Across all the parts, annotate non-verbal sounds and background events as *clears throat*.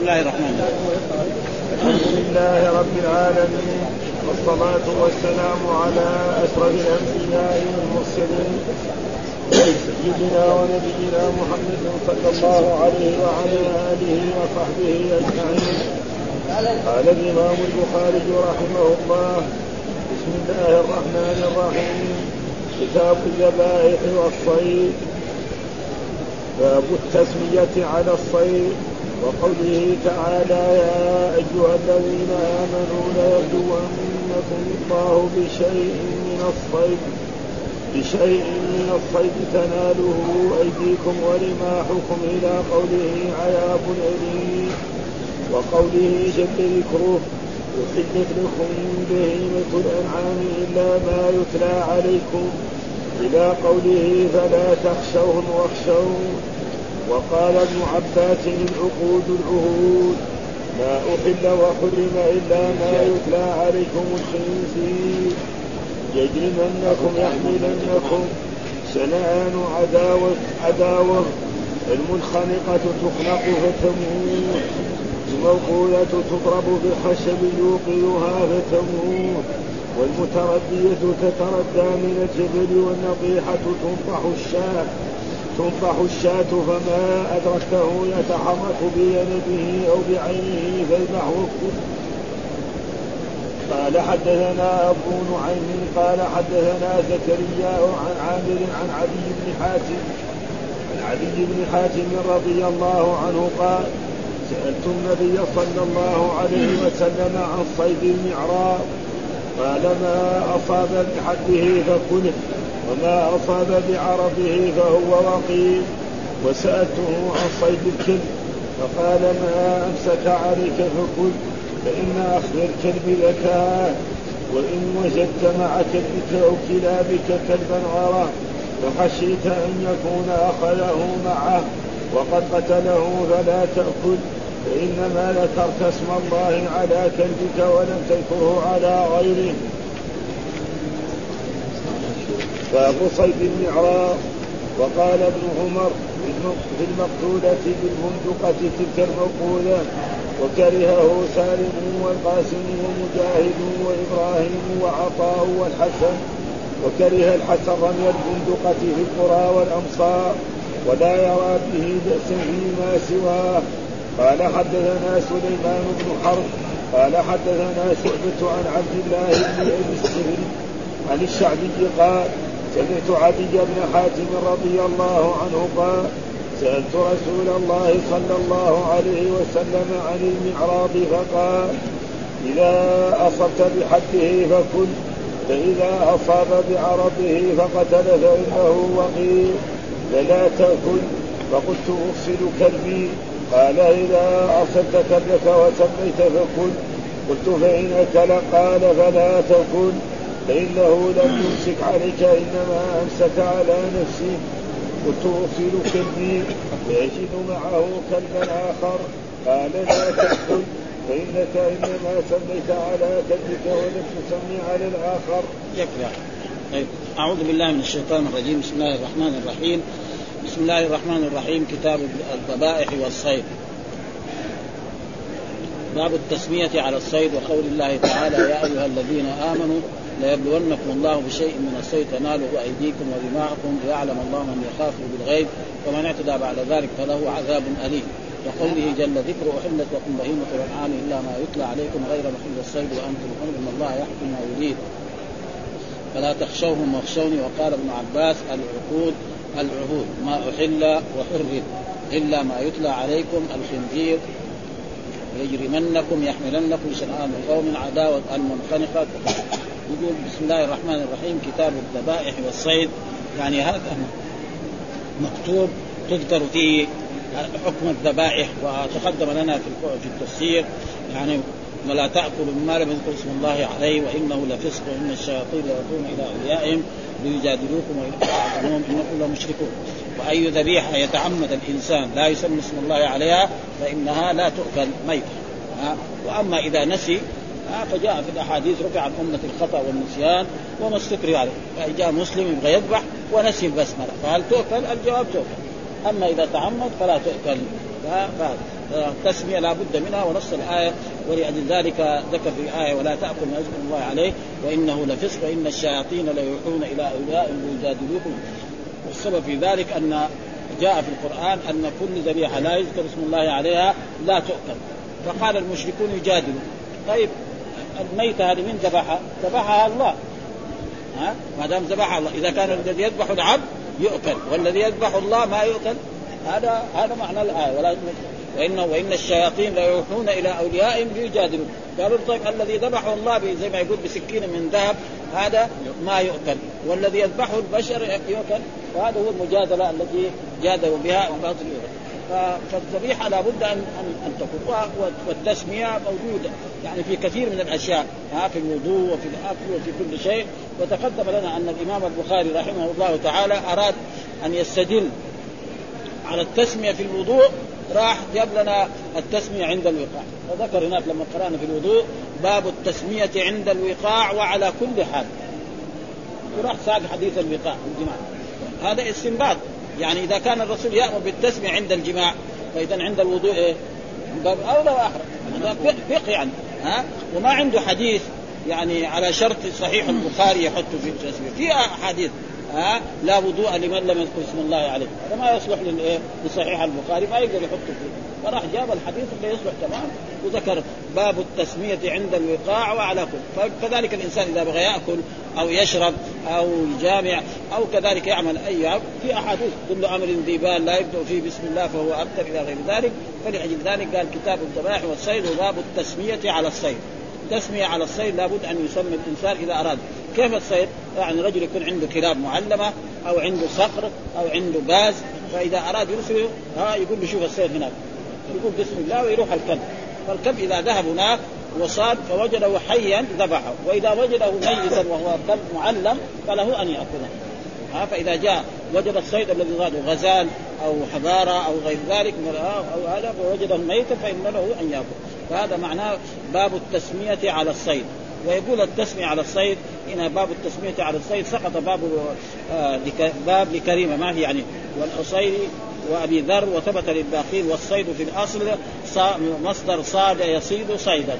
بسم الله الرحمن الرحيم. الحمد لله رب العالمين والصلاة والسلام على أشرف الأنبياء والمرسلين سيدنا ونبينا محمد صلى الله عليه وعلى آله وصحبه أجمعين. قال الإمام البخاري رحمه الله بسم الله الرحمن الرحيم كتاب الذبائح والصيد. باب التسمية على الصيد. وقوله تعالى يا أيها الذين آمنوا ليبلونكم الله بشيء من الصيد بشيء من الصيد تناله أيديكم ورماحكم إلى قوله عذاب أليم وقوله جل ذكره أحلت لكم بهيمة الأنعام إلا ما يتلى عليكم إلى قوله فلا تخشوهم واخشون وقال ابن عباس العقود العهود ما أحل وحرم إلا ما يتلى عليكم الخنزير. يجرمنكم يحملنكم شنآن عداوة عداوة المنخنقة تخنق فتموت الموقولة تضرب بالخشب يوقظها فتموت والمتردية تتردى من الجبل والنطيحة تنطح الشاة. تنطح الشاة فما أدركته يتحرك بيده أو بعينه فاذبحه قال حدثنا أبو نعيم قال حدثنا زكريا عن عامر عن عدي بن حاتم عن عدي بن حاتم رضي الله عنه قال سألت النبي صلى الله عليه وسلم عن صيد المعراض قال ما أصاب بحده فكله وما أصاب بعرفه فهو وقيل. وسألته عن صيد الكلب فقال ما أمسك عليك فكل فإن أخذ الكلب ذكاء وإن وجدت مع كلبك أو كلابك كلبا غرا فخشيت أن يكون أخذه معه وقد قتله فلا تأكل. فإنما ذكرت اسم الله على كلبك ولم تذكره على غيره. باب صيد المعراض وقال ابن عمر في المقتولة بالبندقة تلك الموقولة وكرهه سالم والقاسم ومجاهد وإبراهيم وعطاء والحسن وكره الحسن رمي البندقة في القرى والأمصار ولا يرى به بأسا فيما سواه. قال حدثنا سليمان بن حرب قال حدثنا شعبة عن عبد الله بن ابي السري عن الشعبي قال سمعت عدي بن حاتم رضي الله عنه قال سألت رسول الله صلى الله عليه وسلم عن المعراض فقال إذا أصبت بحده فكل فإذا أصاب بعرضه فقتل فإنه وقيل فلا تأكل فقلت أفصل كلبي. قال إذا أصبت كلبك وسميت فكل قلت فإن أكل قال فلا تكل فإنه لم يمسك عليك إنما أمسك على نفسه. قلت أرسل كلبي فيجد معه كلبا آخر. قال لا تأكل فإنك إنما سميت على كلبك ولم تسمي على الآخر. يكفي طيب. أعوذ بالله من الشيطان الرجيم. بسم الله الرحمن الرحيم. بسم الله الرحمن الرحيم كتاب الذبائح والصيد. باب التسمية على الصيد وقول الله تعالى يا أيها الذين آمنوا ليبلونكم الله بشيء من الصيد تناله أيديكم ورماحكم ليعلم الله من يخافه بالغيب ومن اعتدى بعد ذلك فله عذاب أليم. وقوله جل ذكره أحلت لكم بهيمة الأنعام إلا ما يتلى عليكم غير محل الصيد وأنتم حرم إن الله يحكم ما يريد. فلا تخشوهم واخشوني وقال ابن عباس العقود العهود ما أحل وحرم إلا ما يتلى عليكم الخنزير. يجرمنكم يحملنكم شنآن قوم عداوة المنخنقة. يقول بسم الله الرحمن الرحيم كتاب الذبائح والصيد. يعني هذا مكتوب تذكر فيه حكم الذبائح وتقدم لنا في التفسير. يعني ولا تأكلوا مما لم يذكر اسم الله عليه وإنه لفسق وإن الشياطين يأتون إلى أوليائهم. ليجادلوكم ويعلمون إنكم لمشركون وأي ذبيحة يتعمد الإنسان لا يسمى اسم الله عليها فإنها لا تؤكل ميتة. وأما إذا نسي فجاء في الأحاديث رفع عن أمة الخطأ والنسيان وما استكري عليه فجاء مسلم يبغى يذبح ونسي البسملة. فهل تؤكل؟ الجواب تؤكل. أما إذا تعمد فلا تؤكل. تسمية لا بد منها ونص الآية ولأجل ذلك ذكر في الآية ولا تأكل ما يذكر الله عليه وإنه لفسق وإن الشياطين ليوحون إلى اولياء ليجادلوكم والسبب في ذلك أن جاء في القرآن أن كل ذبيحة لا يذكر اسم الله عليها لا تؤكل. فقال المشركون يجادلوا طيب الميتة هذه من ذبحها؟ ذبحها الله. ها؟ ما دام ذبحها الله إذا كان الذي يذبح العبد يؤكل والذي يذبح الله ما يؤكل؟ هذا هذا معنى الآية. ولا وإن وإن الشياطين ليوحون إلى أوليائهم ليجادلوا قالوا طيب الذي ذبحه الله زي ما يقول بسكين من ذهب هذا ما يؤكل. والذي يذبحه البشر يؤكل؟ وهذا هو المجادلة التي جادلوا بها فالذبيحة لابد ان ان تكون. والتسمية موجودة. يعني في كثير من الأشياء. ها في الوضوء وفي الأكل وفي كل شيء. وتقدم لنا أن الإمام البخاري رحمه الله تعالى أراد أن يستدل على التسمية في الوضوء راح جاب لنا التسمية عند الوقاع. وذكر هناك لما قرأنا في الوضوء باب التسمية عند الوقاع وعلى كل حال. وراح ساق حديث الوقاع الجماع. هذا استنباط. يعني إذا كان الرسول يأمر بالتسمية عند الجماع فإذا عند الوضوء إيه؟ باب اولى هذا فقه يعني. ها؟ وما عنده حديث يعني على شرط صحيح البخاري يحطه في التسمية. في أحاديث. ها لا وضوء لمن لم يذكر اسم الله عليه. هذا ما يصلح للايه لصحيح البخاري ما يقدر يحطه فيه. فراح جاب الحديث اللي يصلح تمام وذكر باب التسمية عند الوقاع وعلى كل. فكذلك الإنسان إذا بغى يأكل أو يشرب أو يجامع أو كذلك يعمل أي في أحاديث كل أمر ذي بال لا يبدأ فيه بسم الله فهو أبتر إلى غير ذلك. فلأجل ذلك قال كتاب الذبائح والصيد وباب التسمية على الصيد. تسمية على الصيد لابد أن يسمي الإنسان إذا أراد. كيف الصيد؟ يعني رجل يكون عنده كلاب معلمة أو عنده صخر أو عنده باز فإذا أراد يرسله ها يقول له شوف الصيد هناك. يقول بسم الله ويروح الكلب. فالكلب إذا ذهب هناك وصاد فوجده حيا ذبحه. وإذا وجده ميتا وهو كلب معلم فله أن يأكله. ها فإذا جاء وجد الصيد الذي غاده غزال أو حضاره أو غير ذلك أو هذا فوجده ميتا فإن له أن يأكل. فهذا معناه باب التسمية على الصيد. ويقول التسمية على الصيد هنا باب التسمية على الصيد سقط باب آه باب لكريمة ما هي يعني؟ والحصيري وأبي ذر وثبت للباقين والصيد في الأصل مصدر صاد يصيد صيدا.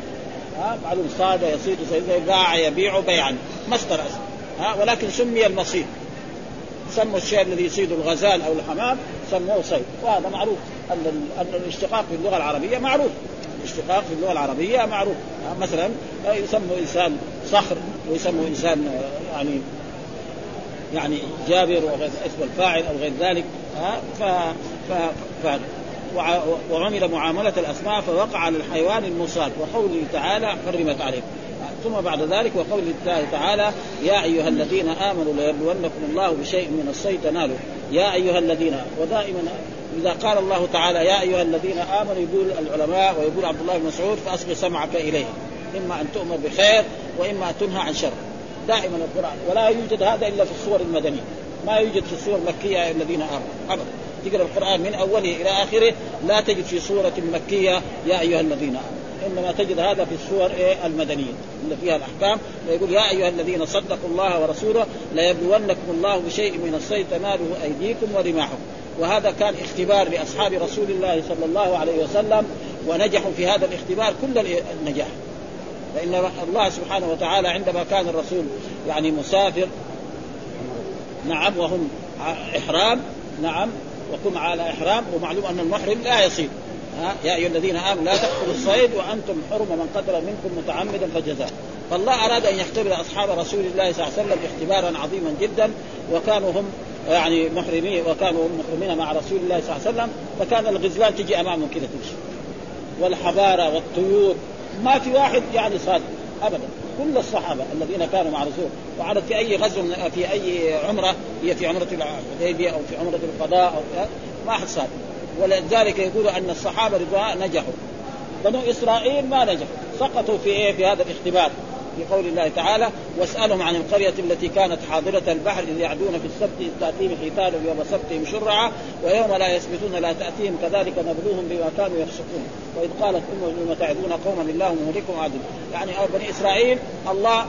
ها معلوم صاد يصيد صيدا باع يبيع بيعا مصدر أصل. ها ولكن سمي المصيد. سموا الشيء الذي يصيد الغزال أو الحمام سموه صيد. وهذا معروف أن أن الاشتقاق في اللغة العربية معروف. الاشتقاق في اللغة العربية معروف. مثلا يسموا إنسان صخر ويسموا إنسان يعني يعني جابر وغير اسم الفاعل أو غير ذلك. ف, ف... ف... وعمل معاملة الأسماء فوقع على الحيوان المصاد وقوله تعالى حرمت عليكم. ثم بعد ذلك وقول الله تعالى يا أيها الذين آمنوا ليبلونكم الله بشيء من الصيد تنالوا. يا أيها الذين ودائما إذا قال الله تعالى يا أيها الذين آمنوا يقول العلماء ويقول عبد الله بن مسعود فأصغي سمعك إليهم إما أن تؤمر بخير وإما أن تنهى عن شر. دائما القرآن. ولا يوجد هذا إلا في الصور المدنية. ما يوجد في الصور المكية الذين آمنوا. أبدا. تقرا القرآن من أوله إلى آخره. لا تجد في سوره مكية يا أيها الذين آمنوا. إنما تجد هذا في السور إيه؟ المدنية. اللي فيها الأحكام. ويقول يا أيها الذين صدقوا الله ورسوله ليبلونكم الله بشيء من الصيد تناله أيديكم ورماحكم. وهذا كان اختبار لأصحاب رسول الله صلى الله عليه وسلم ونجحوا في هذا الاختبار كل النجاح. فإن الله سبحانه وتعالى عندما كان الرسول يعني مسافر نعم وهم إحرام نعم وكن على إحرام ومعلوم أن المحرم لا يصيد يا أيها الذين آمنوا لا تقتلوا الصيد وأنتم حرم من قتل منكم متعمدا فجزاء. فالله أراد أن يختبر أصحاب رسول الله صلى الله عليه وسلم اختبارا عظيما جدا وكانوا هم يعني محرمين وكانوا محرمين مع رسول الله صلى الله عليه وسلم فكان الغزلان تجي أمامهم كذا تمشي. والحباره والطيور ما في واحد يعني صادق ابدا. كل الصحابة الذين كانوا مع رسول وعرض في أي غزو في أي عمرة هي في عمرة الحديبية أو في عمرة القضاء أو ما أحد صادق. ولذلك يقول أن الصحابة رضوان نجحوا. بنو إسرائيل ما نجحوا. سقطوا في إيه؟ في هذا الاختبار. في قول الله تعالى واسألهم عن القرية التي كانت حاضرة البحر إذ يعدون في السبت إذ تأتيهم حيتان يوم سبتهم شرعا ويوم لا يسبتون لا تأتيهم كذلك نبلوهم بما كانوا يفسقون. وإذ قالت امه بما تعدون قوما بالله مهلكهم عدل يعني بني إسرائيل الله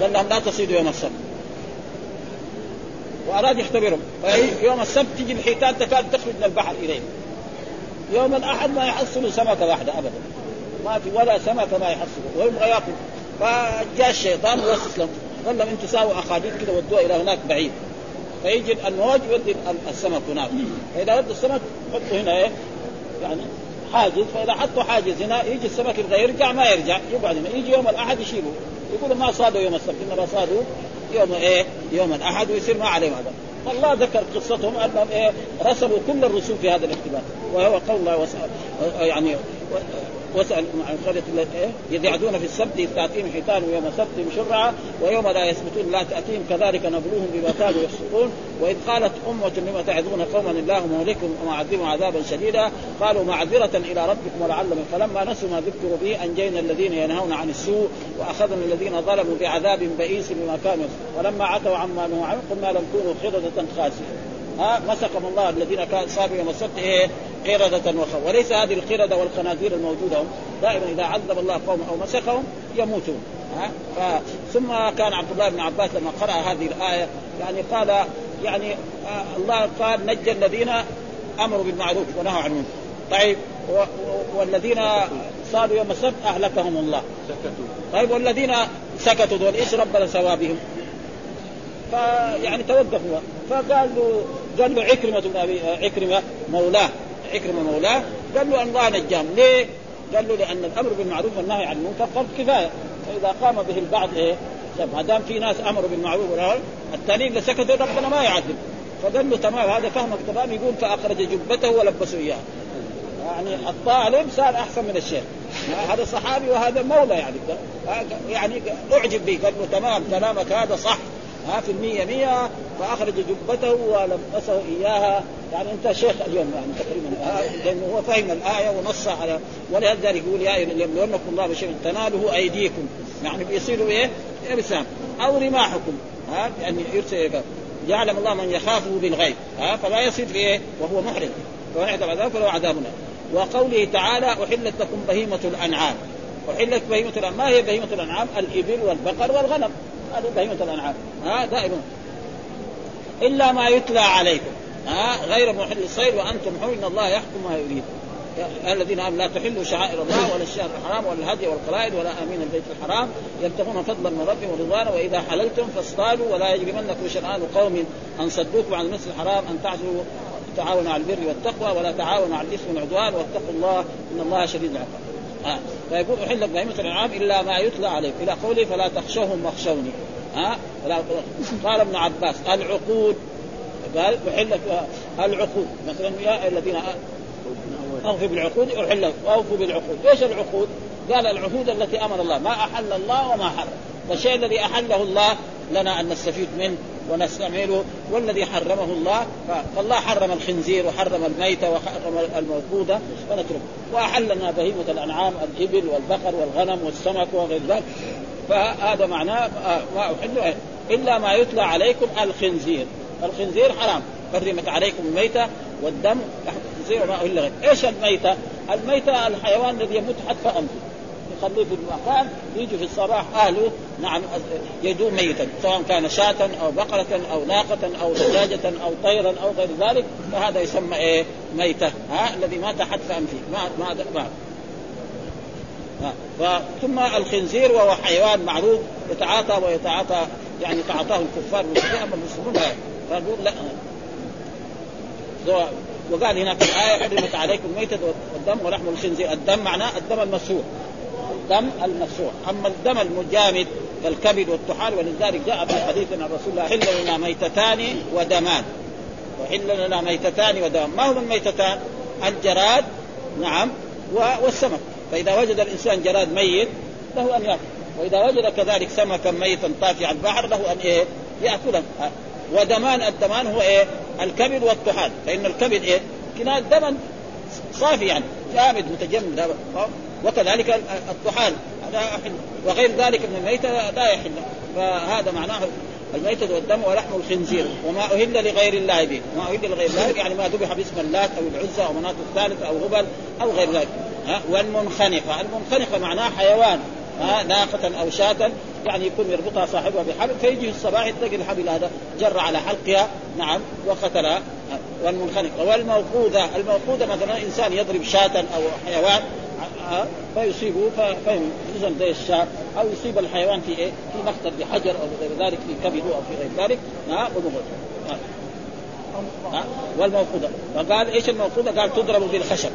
قال لهم لا تصيدوا يوم السبت. وأراد يختبرهم. يوم السبت تجي الحيتان تكاد تخرج من البحر إليهم. يوم الأحد ما يحصلوا سمكة واحدة ابدا. ما في ولا سمكة ما يحصلوا ويبغى ياكل فجاء الشيطان وسوس لهم. قال لهم أنتم ساووا أخاديد كذا ودوها إلى هناك بعيد. فيجي الموج يودي السمك هناك. فإذا ودوا السمك حطوا هنا إيه؟ يعني حاجز. فإذا حطوا حاجز هنا يجي السمك يبغى يرجع ما يرجع. يقعد هنا. يجي يوم الأحد يشيلوا يقولوا ما صادوا يوم السبت؟ إنما صادوا يوم إيه؟ يوم الأحد ويصير ما عليهم هذا. فالله ذكر قصتهم. انهم إيه؟ رسموا كل الرسوم في هذا الاختبار وهو قول الله وسأل يعني واسال عن قريه اذ يعدون في السبت تأتيهم حيتان يوم سبتهم شرعا ويوم لا يثبتون لا تأتيهم كذلك نبلوهم بما كانوا يفسقون. وإذ قالت أمة لما تعظون قوما الله مهلكهم ومعذبهم عذابا شديدا. قالوا معذرة إلى ربكم ولعلهم فلما نسوا ما ذكروا به أنجينا الذين ينهون عن السوء وأخذنا الذين ظلموا بعذاب بئيس بما كانوا ولما عتوا عما نهوا عنه قلنا لم كونوا قردة خاسئين. ها مسكهم الله الذين كانوا صابوا يوم السبت. إيه؟ قردة وخو وليس هذه القردة والخنازير الموجودة. هم دائما إذا عذب الله قوم أو مسكهم يموتون. ها؟ ف... ثم كان عبد الله بن عباس لما قرأ هذه الآية يعني قال يعني آه الله قال نجى الذين أمروا بالمعروف ونهوا عن المنكر. طيب و... والذين صاروا يوم السبت أهلكهم الله. سكتوا. طيب والذين سكتوا دول إيش ربنا سوى بهم؟ فيعني توقفوا. فقال له قال له عكرمة بن أبي عكرمة مولاه. عكرمه مولاه؟ قال له الله نجاهم ليه؟ قال له لأن الأمر بالمعروف والنهي عن المنكر فرض كفاية. فإذا قام به البعض إيه؟ ما دام في ناس أمروا بالمعروف والنهي الثانيين اللي سكتوا ربنا ما يعذب فقال له تمام هذا فهمك تمام يقول فأخرج جبته ولبسوا إياه. يعني الطالب صار أحسن من الشيخ. هذا صحابي وهذا مولى يعني. يعني أعجب به قال له تمام كلامك هذا صح. ها في المية مية فأخرج جبته ولبسه إياها. يعني أنت شيخ اليوم يعني تقريبا. لأنه هو فهم الآية ونص على ولذلك يقول يا يبلونكم الله بشيء تناله أيديكم. يعني بيصيروا إيه؟ إرسام أو رماحكم. ها يعني يرسل يعلم الله من يخافه بالغيب. ها فلا يصير في إيه؟ وهو محرم فوحد عذاب فله عذابنا وقوله تعالى أحلت لكم بهيمة الأنعام. أحلت بهيمة الأنعام. ما هي بهيمة الأنعام؟ الإبل والبقر والغنم. هذه بهيمة الأنعام. ها دائما إلا ما يتلى عليكم. ها غير محل الصيد وأنتم حر إن الله يحكم ما يريد. الذين آمنوا لا تحلوا شعائر الله ولا الشهر الحرام ولا الهدي والقلائد ولا آمين البيت الحرام. يبتغون فضلا من ربهم ورضوانا وإذا حللتم فاصطادوا ولا يجرمنكم شنآن قوم أن صدوكم عن المسجد الحرام أن تعزوا تعاونوا على البر والتقوى ولا تعاونوا على الإثم والعدوان واتقوا الله إن الله شديد العقاب. آه. فيقول أحل بهيمه الانعام إلا ما يتلى عليكم. إلى قوله فلا تخشوهم واخشوني. ها. قال ابن عباس العقود. قال احلت العقود. مثلا يا الذين أوفوا بالعقود أحل أوفوا بالعقود، إيش العقود؟ قال العهود التي أمر الله. ما أحل الله وما حرم، فالشيء الذي أحله الله لنا أن نستفيد منه ونستعمله والذي حرمه الله فالله حرم الخنزير وحرم الميتة وحرم الموقودة فنتركه وأحل لنا بهيمة الأنعام الإبل والبقر والغنم والسمك وغير ذلك. فهذا معناه ما أحل إلا ما يتلى عليكم الخنزير. الخنزير حرام. حرمت عليكم الميتة والدم. الخنزير وما أهل غير إيش الميتة؟ الميتة الحيوان الذي يموت حتى أنفه يخليه في المكان يجي في الصباح أهله نعم يدوم ميتا سواء كان شاة أو بقرة أو ناقة أو دجاجة أو طيرا أو غير ذلك فهذا يسمى إيه؟ ميتة ها الذي مات حتف أنفه ما ما ما ثم الخنزير وهو حيوان معروف يتعاطى ويتعاطى يعني تعاطاه الكفار أما المسلمون فيقول لا. وقال هناك الآية حرمت عليكم ميتة والدم ولحم الخنزير الدم معناه الدم المسفوح الدم المسفوح أما الدم المجامد كالكبد والطحال ولذلك جاء في حديث عن رسول الله حل لنا ميتتان ودمان وحل لنا ميتتان ودمان ما هما الميتتان؟ الجراد نعم والسمك فإذا وجد الإنسان جراد ميت له أن يأكل وإذا وجد كذلك سمكا ميتا طافي على البحر له أن إيه؟ يأكله ودمان الدمان هو إيه؟ الكبد والطحال فإن الكبد إيه؟ كناية دما صافي يعني جامد متجمد وكذلك الطحال لا يحل وغير ذلك من الميتة لا يحل. فهذا معناه الميتة والدم ولحم الخنزير وما أهل لغير الله به. ما أهل لغير الله يعني ما ذبح باسم اللات أو العزى أو مناط الثالث أو هبل أو غير ذلك. ها والمنخنقة. المنخنقة معناه حيوان. ناقة أو شاة يعني يكون يربطها صاحبها بحبل فيجي الصباح تلاقي الحبل هذا جر على حلقها نعم وقتلها. والمنخنقة. والموقوذة. الموقوذة مثلا إنسان يضرب شاة أو حيوان فيصيبه فيزن زي الشاة أو يصيب الحيوان في إيه؟ في مقتل بحجر أو غير ذلك في كبده أو في غير ذلك. نعم والموقوذة. فقال إيش الموقوذة؟ قال تضرب بالخشب.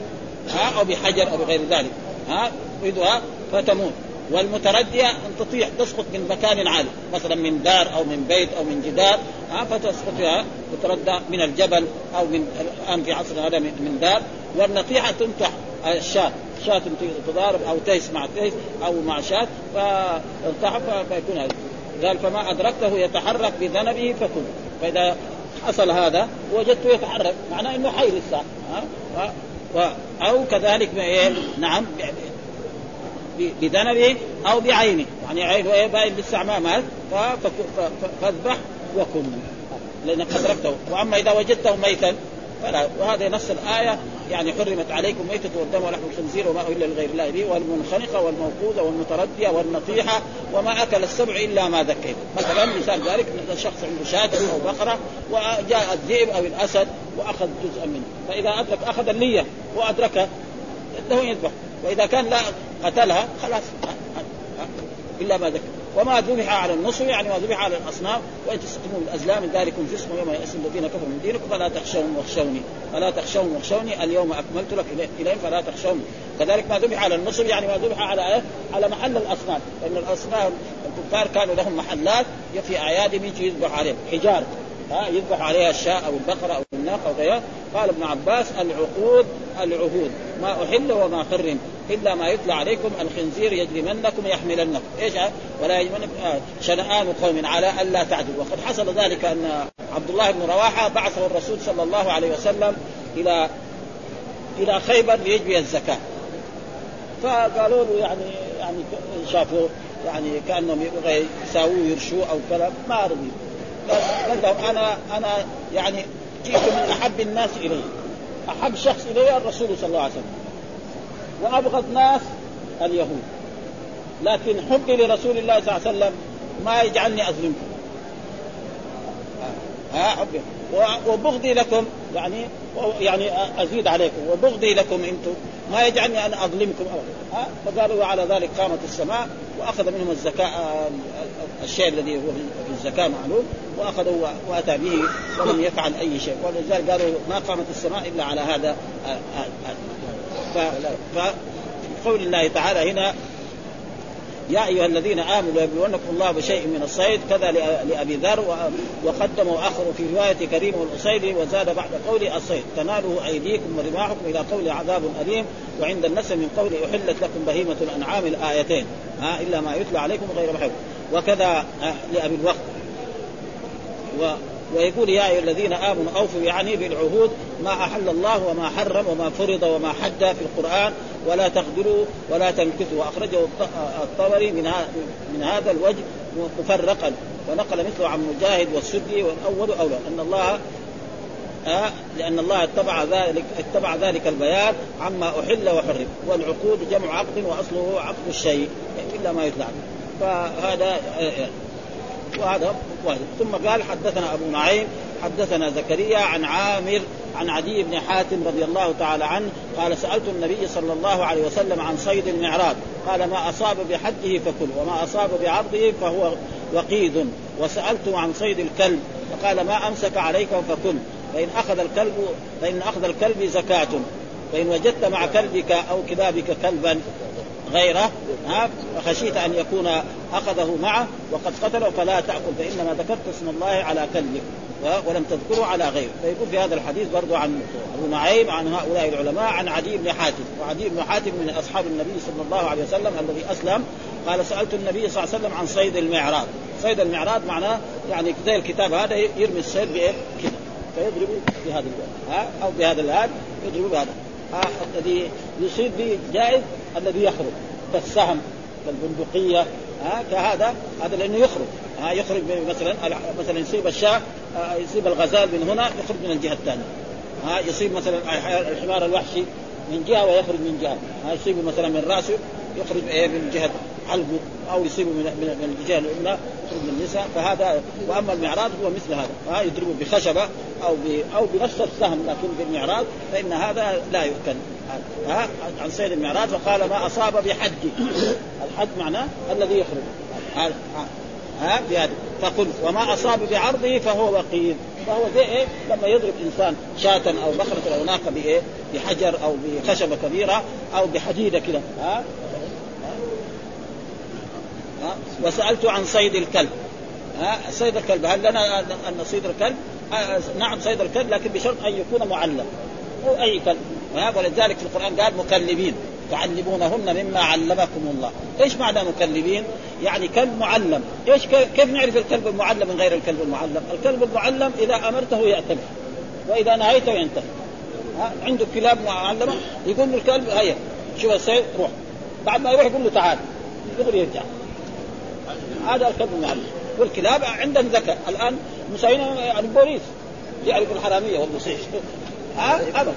ها؟ أو بحجر أو بغير ذلك. ها؟ يريدها فتموت. والمتردية أن تطيح تسقط من مكان عالي. مثلا من دار أو من بيت أو من جدار. ها؟ فتسقط تتردى من الجبل أو من الآن في عصر هذا من دار. والنطيحة تنتح الشاة شاة تضارب أو تيس مع تيس أو مع شاة فالتحف فيكون هذا. قال فما أدركته يتحرك بذنبه فكل. فإذا حصل هذا وجدته يتحرك معناه إنه حي لسه. ها؟ أو كذلك نعم بذنبه أو بعينه. يعني عينه إيه باين لسه ما مات فاذبح وكل لأنك أدركته. وأما إذا وجدته ميتا فلا. وهذا نص الآية يعني حرمت عليكم ميتة والدم ولحم الخنزير وما أهل لغير الله به والمنخنقة والموقوذة والمتردية والنطيحة وما أكل السبع إلا ما ذكيت. مثلا مثال ذلك شخص عنده شاة أو بقرة وجاء الذئب أو الأسد وأخذ جزءا منه. فإذا أدرك أخذ النية وأدركه له يذبح. وإذا كان لا قتلها خلاص إلا ما ذكر وما ذبح على النصر يعني ما ذبح على الأصنام وإن تستقيموا بالأزلام ذلكم جسم يوم يأس الذين كفروا من دينكم فلا تخشون واخشوني فلا تخشون واخشوني اليوم أكملت لك إليهم فلا تخشون كذلك ما ذبح على النصر يعني ما ذبح على إيه؟ على محل الأصنام لأن الأصنام الكفار كانوا لهم محلات في اعيادهم يجي يذبح عليهم حجار ها يذبح عليها الشاء أو البقرة أو الناقة أو غيرها. قال ابن عباس العقود العهود ما أحل وما حرم إلا ما يتلى عليكم الخنزير يجرمنكم يحملنكم. إيش ولا يجرمنكم. آه شنآن قوم على ألا تعدلوا. وقد حصل ذلك أن عبد الله بن رواحة بعثه الرسول صلى الله عليه وسلم إلى إلى خيبر ليجبي الزكاة. فقالوا له يعني يعني شافوا يعني كأنهم يبغى يساووه يرشوه أو كذا. ما رضي قال لهم أنا أنا يعني جئت من أحب الناس إلي. أحب شخص إلي الرسول صلى الله عليه وسلم. وأبغض ناس اليهود. لكن حبي لرسول الله صلى الله عليه وسلم ما يجعلني اظلمكم ها حبي. وبغضي لكم يعني يعني أزيد عليكم. وبغضي لكم أنتم. ما يجعلني أن أظلمكم ابدا فقالوا وعلى ذلك قامت السماء وأخذ منهم الزكاة الشيء الذي هو في الزكاة معلوم. وأخذوا وأتى به ولم يفعل أي شيء. ولذلك قالوا ما قامت السماء إلا على هذا فقول الله تعالى هنا يا أيها الذين آمنوا يبلونكم الله بشيء من الصيد كذا لأبي ذر وقدموا آخر في رواية كريم والاصيلي وزاد بعد قول الصيد. تناله أيديكم ورماحكم إلى قول عذاب أليم وعند النسل من قول أحلت لكم بهيمة الأنعام الآيتين. ها إلا ما يتلى عليكم غير محب وكذا لأبي الوقت. و ويقول يا أيها الذين آمنوا أوفوا يعني بالعهود ما أحل الله وما حرم وما فرض وما حد في القرآن ولا تغدروا ولا تنكثوا. وأخرجه الطبري من من هذا الوجه مفرقا. ونقل مثله عن مجاهد والسدي والأول اولى إن الله آه لأن الله اتبع ذلك اتبع ذلك البيان عما أحل وحرم. والعقود جمع عقد وأصله عقد الشيء إلا ما يطلع فهذا آه وهذا واحد. ثم قال حدثنا أبو نعيم حدثنا زكريا عن عامر عن عدي بن حاتم رضي الله تعالى عنه قال سألت النبي صلى الله عليه وسلم عن صيد المعراض. قال ما أصاب بحده فكل وما أصاب بعرضه فهو وقيد. وسالته عن صيد الكلب فقال ما أمسك عليك فكل. فإن أخذ الكلب فإن أخذ الكلب زكاة. فإن وجدت مع كلبك أو كلابك كلبا غيره ها فخشيت أن يكون أخذه معه وقد قتله فلا تأكل فإنما ذكرت اسم الله على كلبك ولم تذكره على غيره. فيقول في هذا الحديث برضو عن أبو نعيم عن هؤلاء العلماء عن عدي بن حاتم. وعدي بن حاتم من أصحاب النبي صلى الله عليه وسلم الذي أسلم قال سألت النبي صلى الله عليه وسلم عن صيد المعراض. صيد المعراض معناه يعني زي الكتاب هذا يرمي الصيد بإيه؟ كذا فيضرب بهذا ها أو بهذا الهاد يضرب بهذا. الذي يصيب به جائز الذي يخرج. كالسهم كالبندقيه ها كهذا هذا لأنه يخرج. ها يخرج مثلا مثلا يصيب الشاة يصيب الغزال من هنا يخرج من الجهة الثانية. ها يصيب مثلا الحمار الوحشي من جهة ويخرج من جهة. ما يصيبه مثلا من رأسه يخرج إيه من جهة حلقه أو يصيبه من من الجهه اليمنى يخرج من النساء فهذا وأما المعراض هو مثل هذا. ها يضربه بخشبة أو أو بنفس السهم لكن بالمعراض فإن هذا لا يؤكل. ها عن سيد المعراج فقال ما أصاب بحد. الحد معناه الذي يخرج. ها ها بهذا. فقل وما أصاب بعرضه فهو وقيد فهو زي إيه؟ لما يضرب إنسان شاة أو بقرة أو ناقة بإيه؟ بحجر أو بخشبة كبيرة أو بحديدة كده. ها ها؟ وسألت عن صيد الكلب. ها؟ صيد الكلب. هل لنا أن نصيد الكلب؟ نعم صيد الكلب لكن بشرط أن يكون معلم أو أي كلب. ولذلك في القرآن قال مكلبين. تعلمونهن مما علمكم الله. إيش معنى مكلبين؟ يعني كلب معلم. إيش كيف نعرف الكلب المعلم من غير الكلب المعلم؟ الكلب المعلم إذا أمرته يأتمر. وإذا نهيته ينتهي. عنده كلاب معلمة يقول له الكلب هيا شوف السيد روح. بعد ما يروح يقول له تعال. يقدر يرجع. هذا الكلب المعلم والكلاب عندهم ذكاء. الآن مسوين يعني البوليس. يعرف الحرامية والمصيح ها؟ ابدا.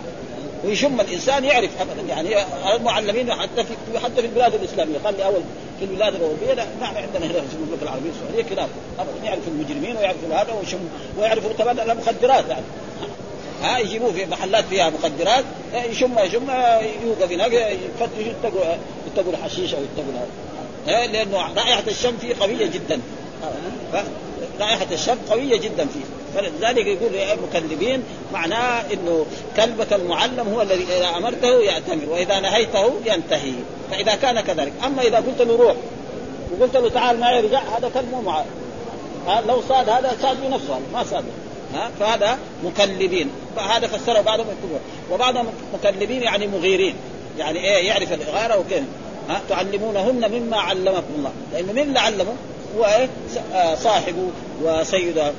ويشم الإنسان يعرف ابدا. يعني المعلمين حتى في حتى في البلاد الإسلامية. خلي أول في البلاد الأوروبية. لا نحن عندنا هنا في المملكة العربية السعودية كلاب. ابدا. يعرف المجرمين ويعرف هذا ويشم ويعرف كمان المخدرات. يعني. ها؟ يجيبوه في محلات فيها مخدرات. يشم يشم يوقف هناك يتقوا يتقوا الحشيش أو يتقوا هذا لأنه رائحة الشم فيه قوية جدا. رائحة الشم قوية جدا فيه. فلذلك يقول مكذبين معناه إنه كلبك المعلم هو الذي إذا أمرته يأتمر وإذا نهيته ينتهي. فإذا كان كذلك. أما إذا قلت له روح وقلت له تعال معي رجع هذا كلب مو لو صاد هذا صاد بنفسه ما صاد. ها فهذا مكلبين فهذا فسره بعضهم وبعضهم مكلبين يعني مغيرين. يعني إيه يعرف الإغارة وكيف. ها تعلمونهن مما علمكم الله. لأنه من اللي علمه هو إيه؟ آه، صاحبه وسيده.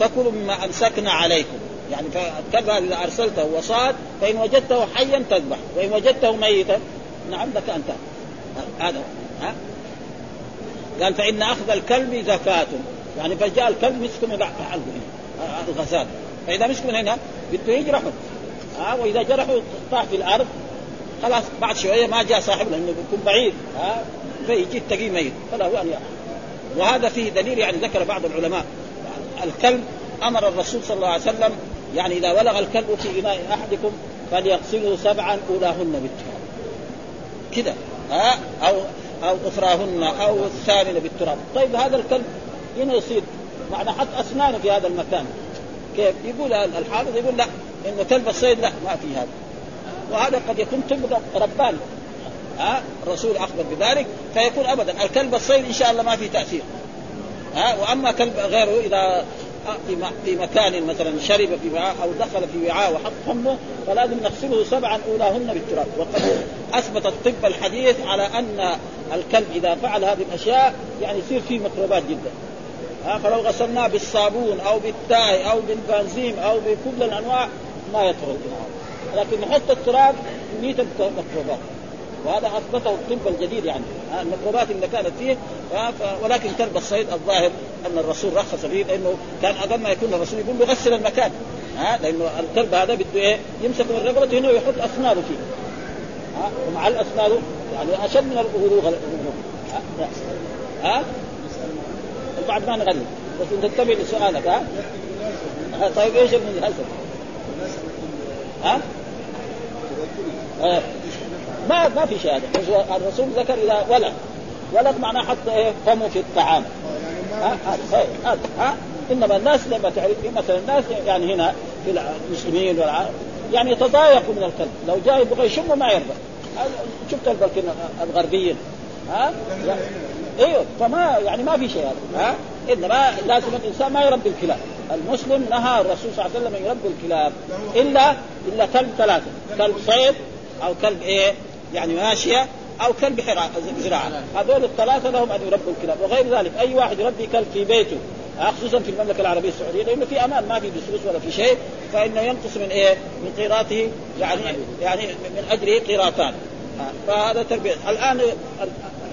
فكلوا مما أمسكنا عليكم. يعني فالكلب إذا أرسلته وصاد فإن وجدته حيا تذبح. وإن وجدته ميتا نعم لك ان هذا ها؟ قال فإن أخذ الكلب زكاة. يعني فجاء الكلب مسك من حلقه الغزال فإذا مسك من هنا بده يجرحه. ها؟ وإذا جرحه طاح في الأرض خلاص بعد شوية ما جاء صاحب لأنه بيكون بعيد ها؟ فيجي التقي ميت فله أن وهذا فيه دليل يعني ذكر بعض العلماء. الكلب أمر الرسول صلى الله عليه وسلم يعني إذا ولغ الكلب في إناء أحدكم فليغسله سبعا أولاهن بالتراب. كذا ها؟ أو أو أخراهن أو الثامنة بالتراب. طيب هذا الكلب هنا يصير معنى حط أسنانه في هذا المكان. كيف؟ يقول الحافظ يقول لا إنه كلب الصيد لا ما في هذا. وهذا قد يكون طب رباني ها؟ الرسول أخبر بذلك فيكون ابدا. الكلب الصيد إن شاء الله ما في تأثير. ها؟ وأما كلب غيره إذا في في مكان مثلا شرب في وعاء أو دخل في وعاء وحط فمه فلازم نغسله سبعا أولاهن بالتراب. وقد أثبت الطب الحديث على أن الكلب إذا فعل هذه الأشياء يعني يصير فيه ميكروبات جدا. ها؟ فلو غسلناه بالصابون أو بالتاي أو بالبنزين أو بكل الأنواع ما يطهر لكن نحط التراب يميت الميكروبات. وهذا أثبته الطب الجديد يعني. الميكروبات اللي كانت فيه ولكن كلب الصيد الظاهر أن الرسول رخص فيه لأنه كان أقل ما يكون الرسول يقول له غسل المكان. ها لأنه الكلب هذا بده إيه؟ يمسك من رقبته هنا ويحط أسنانه فيه. ها ومع الأسنان يعني أشد من الغلوغ ها, ها؟ بعد ما نغلب بس تنتبه لسؤالك ها طيب إيش المناسب؟ ها؟ آه. ما ما في شهادة. الرسول ذكر اذا ولد. ولد معناه حط إيه؟ فمه في الطعام. ها؟ هذا ها, إنما الناس لما تعرف مثلا الناس يعني هنا في المسلمين والعرب يعني يتضايقوا من الكلب. لو جاي يبغى يشم ما يرضى. شفت البلكن الغربيين؟ ها؟ أيوه فما يعني ما في شيء هذا ها؟ انما لازم الانسان ما يربي الكلاب. المسلم نهى الرسول صلى الله عليه وسلم أن يربي الكلاب. الا إلا كلب ثلاثة. كلب صيد أو كلب إيه؟ يعني ماشية أو كلب زراعة. هذول الثلاثة لهم أن يربوا الكلاب. وغير ذلك أي واحد يربي كلب في بيته خصوصا في المملكة العربية السعودية لأنه في أمان ما في بسوس ولا في شيء فإنه ينقص من إيه؟ من قيراته يعني يعني من اجله قيراتان فهذا تربية. الآن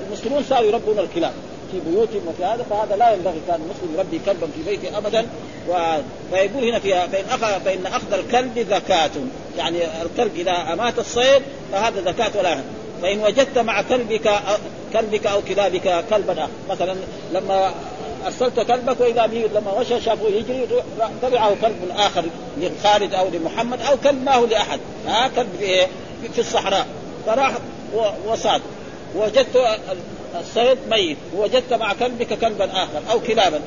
المسلمون صاروا يربون الكلاب. في بيوتهم وفي هذا فهذا لا ينبغي. كان المسلم يربي كلبا في بيته ابدا و... فيقول هنا فيها فإن أخذ فإن أخذ الكلب زكاة. يعني الكلب إذا أمات الصيد فهذا زكاة ولا هم. فإن وجدت مع كلبك كلبك أو كلابك كلبا آخر. مثلا لما أرسلت كلبك وإذا به لما مشى شافه يجري تبعه كلب آخر لخالد أو لمحمد أو كلب ما هو لأحد. ها كلب في, في الصحراء. فراح وصاد. وجدت الصيد ميت ووجدت مع كلبك كلبا آخر أو كلابا.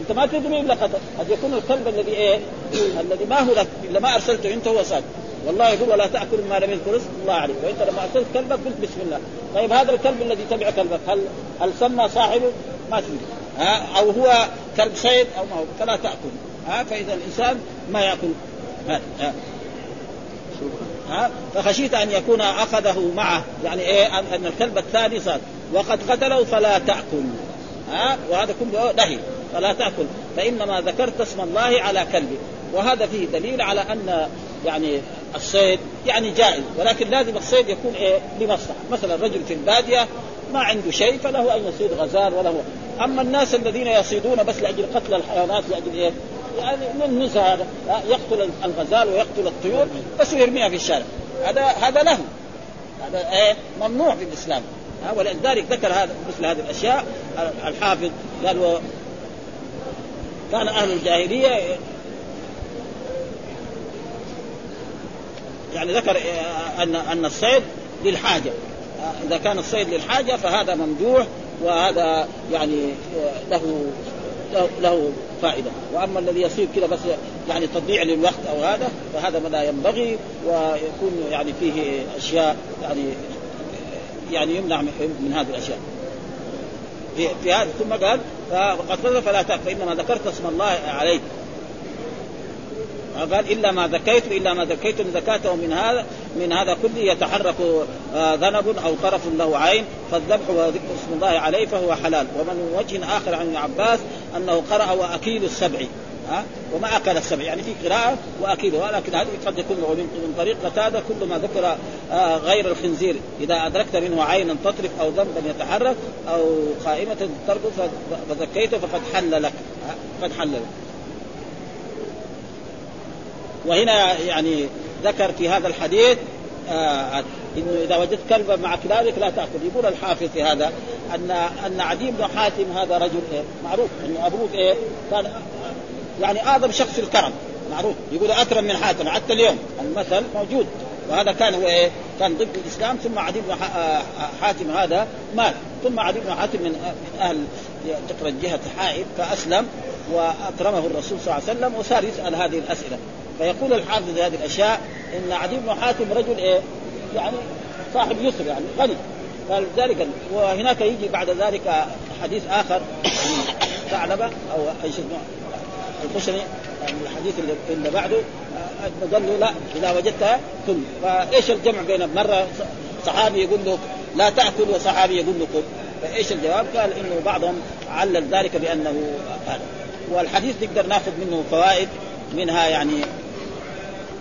أنت ما تدري إلا قد قد يكون الكلب الذي إيه؟ *clears throat* الذي ما هو لك إلا ما أرسلته أنت هو صاد. والله يقول ولا تأكل ما لم يذكر اسم الله عليك. وإنت لما أرسلت كلبك قلت بسم الله. طيب هذا الكلب الذي تبع كلبك هل هل سمى صاحبه؟ ما تدري ها؟ أو هو كلب صيد أو ما هو. فلا تأكل. ها؟ فإذا الإنسان ما يأكل. ها, ها. ها؟ فخشيت أن يكون أخذه معه. يعني إيه؟ ان الكلب الثاني صار. وقد قتله فلا تأكل. ها؟ وهذا كله نهي فلا تأكل. فإنما ذكرت اسم الله على كلبك وهذا فيه دليل على أن يعني الصيد يعني جائز. ولكن لازم الصيد يكون إيه؟ لمصلحة. مثلا رجل في البادية ما عنده شيء فله أن يصيد غزال وله. أما الناس الذين يصيدون بس لأجل قتل الحيوانات لأجل إيه؟ يعني من النزهه هذا. يقتل الغزال ويقتل الطيور بس يرميها في الشارع. هذا هذا له. هذا إيه؟ ممنوع في الإسلام. ولذلك ذكر هذا مثل هذه الأشياء. الحافظ قال و كان أهل الجاهلية يعني ذكر أن أن الصيد للحاجة. إذا كان الصيد للحاجة فهذا ممدوح وهذا يعني له له فائدة. وأما الذي يصير كذا بس يعني تضييع للوقت أو هذا فهذا ما لا ينبغي ويكون يعني فيه أشياء يعني يعني يمنع من هذه الأشياء. في, في هذا ثم قال فقد فلا تأكل فإنما ذكرت اسم الله عليك. قال إلا ما ذكيت إلا ما ذكيتم زكاته من هذا من هذا كله يتحرك آه، ذنب أو طرف له عين فالذبح وذكر اسم الله عليه فهو حلال. ومن وجه آخر عن ابن عباس أنه قرأ وأكيل السبع ها وما أكل السبع يعني في قراءة واكيل ولكن هذه قد يكون من طريق قتادة كل ما ذكر آه، غير الخنزير. إذا أدركت منه عينا تطرف أو ذنبا يتحرك أو قائمه ترقد فزكيته فقد حل لك قد حل لك. وهنا يعني ذكر في هذا الحديث آه انه إذا وجدت كلبا مع كلابك لا تأكل. يقول الحافظ في هذا أن أن عدي بن حاتم هذا رجل إيه؟ معروف. إنه أبوه إيه؟ كان يعني أعظم شخص في الكرم. معروف. يقول أكرم من حاتم حتى اليوم. المثل موجود. وهذا كان هو إيه؟ كان ضد الإسلام. ثم عدي بن آه، حاتم هذا مات. ثم عدي بن حاتم من أهل تقرأ جهة حائب فأسلم وأكرمه الرسول صلى الله عليه وسلم وصار يسأل هذه الأسئلة. فيقول الحافظ هذه الأشياء إن عدي بن حاتم رجل إيه؟ يعني صاحب يسر يعني غني. فلذلك وهناك يجي بعد ذلك حديث آخر ثعلبة أو إيش اسمه الخشني الحديث اللي, اللي بعده قال له لا إذا وجدتها كل فإيش الجمع بين مرة صحابي يقول له لا تأكل وصحابي يقول له كل فإيش الجواب؟ قال إنه بعضهم علل ذلك بأنه هذا. والحديث نقدر ناخذ منه فوائد منها يعني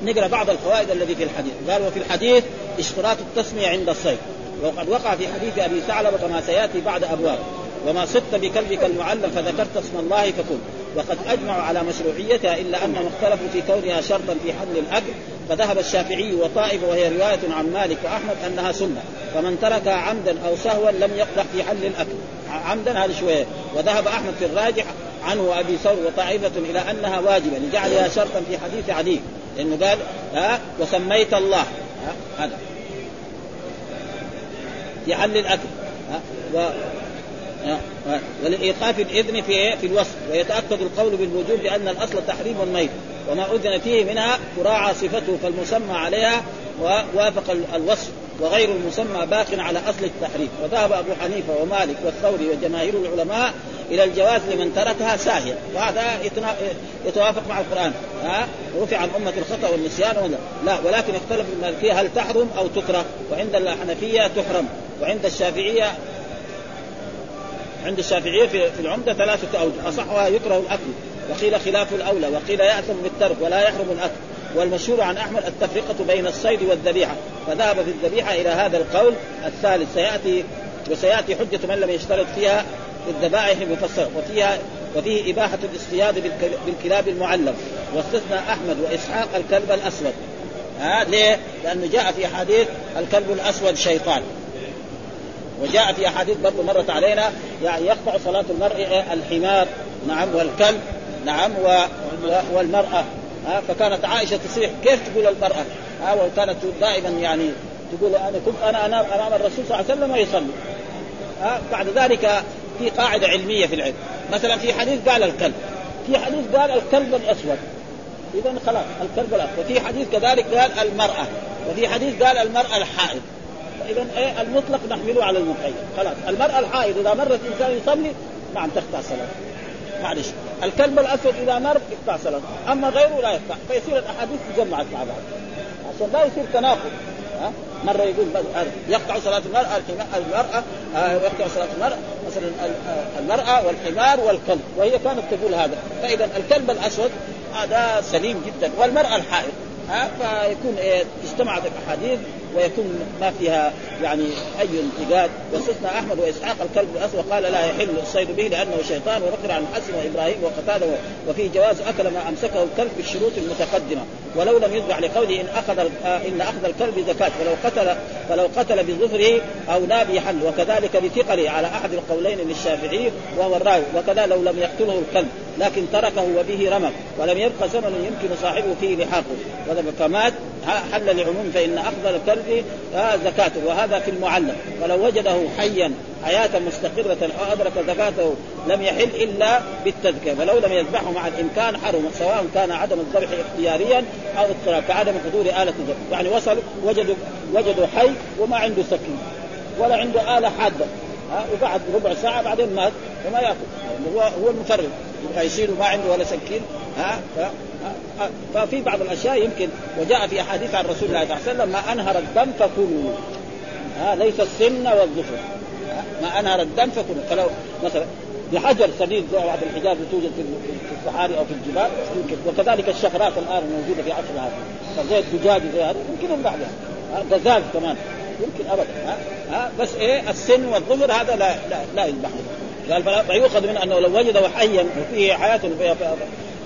نقرأ بعض الفوائد الذي في الحديث. قال وفي الحديث اشتراط التسمية عند الصيد. وقد وقع في حديث أبي ثعلبة كما سيأتي بعد أبواب. وما صدت بكلبك المعلم فذكرت اسم الله فكل. وقد اجمعوا على مشروعيتها إلا انهم اختلفوا في كونها شرطا في حل الاكل فذهب الشافعي وطائفه وهي رواية عن مالك وأحمد أنها سنة. فمن تركها عمدا أو سهوا لم يقدح في حل الاكل عمدا هذا شوية. وذهب أحمد في الراجح عنه ابي ثور وطائفة إلى أنها واجبة. لجعلها شرطا في حديث عدي لأنه قال ها وسميت الله. هذا. في حل الأكل. ها و ولإيقاف الإذن في في الوصف. ويتأكد القول بالوجوب لأن الأصل تحريم الميت وما أذن فيه منها تراعى صفته فالمسمى عليها ووافق الوصف وغير المسمى باق على أصل التحريم وذهب أبو حنيفة ومالك والثوري وجماهير العلماء إلى الجواز لمن تركها ساهيا وهذا يتوافق مع القرآن. ها؟ رفع عن امه الخطأ والنسيان لا ولكن اختلف المالكية هل تحرم أو تكره. وعند الحنفية تحرم. وعند الشافعيه عند الشافعية في العمدة ثلاثة أوجه. اصحها يكره الأكل. وقيل خلاف الأولى. وقيل يأثم بالترك ولا يحرم الأكل. والمشهور عن أحمد التفرقة بين الصيد والذبيحة. فذهب في الذبيحة إلى هذا القول الثالث. سيأتي وسيأتي حجة من لم يشترط فيها في الذبائح المفسرة وفيها وفيه إباحة الاصطياد بالكلاب المعلم. واستثنى أحمد وإسحاق الكلب الأسود. ها ليه؟ لأنه جاء في أحاديث الكلب الأسود شيطان. وجاء في أحاديث برضه مرت علينا يعني يقطع صلاة المرء الحمار. نعم والكلب. نعم والمرأة. ها فكانت عائشة تصيح كيف تقول المرأة؟ ها وكانت دائما يعني تقول أنا كنت أنا انام أمام الرسول صلى الله عليه وسلم ويصلي. ها بعد ذلك في قاعدة علمية في العلم. مثلا في حديث قال الكلب في حديث قال الكلب الأسود. اذا خلاص الكلب الأسود. وفي حديث كذلك قال المرأة. وفي حديث قال المرأة الحائض. اذا إيه المطلق نحمله على المقيد. خلاص المرأة الحائض إذا مرت إنسان يصلي نعم تقطع الصلاة. معلش الكلب الأسود إذا مر يقطع صلاه أما غيره لا يقطع. فيصير الأحاديث تجمعت مع بعض عشان لا يصير تناقض. مرة يقول يقطع صلاة المرأة المرأة آه، يقطع صلاة المرأة. مثلا المرأة والحمار والكلب. وهي كانت تقول هذا. فإذا الكلب الأسود هذا سليم جدا. والمرأة الحائض. فيكون إيه؟ اجتمعت الاحاديث ويكون ما فيها يعني أي انتقاد. واستثنى أحمد وإسحاق الكلب الأسود قال لا يحل الصيد به لأنه شيطان ونقل عن الحسن وإبراهيم وقتاده وفيه جواز أكل ما أمسكه الكلب بالشروط المتقدمة. ولو لم يذبح لقوله إن أخذ إن أخذ الكلب زكاة فلو قتل فلو قتل بظفره أو ناب يحل. وكذلك بثقله على أحد القولين للشافعي وهو الراوي. وكذا لو لم يقتله الكلب لكن تركه وبه رمق ولم يبق ثمن يمكن صاحبه فيه لحاقه. فمات حل لعموم فإن اخذ الكلب زكاته وهذا في المعلم. ولو وجده حيا حياة مستقرة أو أدرك زكاته لم يحل إلا بالتذكية فلو لم يذبحه مع الإمكان حرم سواء كان عدم الذبح اختياريا أو اضطرار كعدم حضور آلة الذبح. يعني وصل وجدوا وجدوا حي وما عنده سكين ولا عنده آلة حادة. ها وقعد ربع ساعة بعدين مات وما يأكل. هو هو المفرد يبقى يصير ما عنده ولا سكين. ها. ففي بعض الأشياء يمكن وجاء في أحاديث عن رسول الله صلى الله عليه وسلم ما أنهر الدم فكلوا. ها ليس السن والظفر. ما أنهر الدم فكلوا. فلو مثلا بحجر سديد زي بعض الحجار اللي توجد في الصحاري أو في الجبال يمكن. وكذلك الشفرات الآن موجودة في عصر هذا. فزي الدجاج زي هذا يمكن بها. غزال كمان يمكن ابدا. ها, ها بس إيه السن والظفر هذا لا لا, لا يذبح قال فيؤخذ من أنه لو وجده حيا وفيه حياة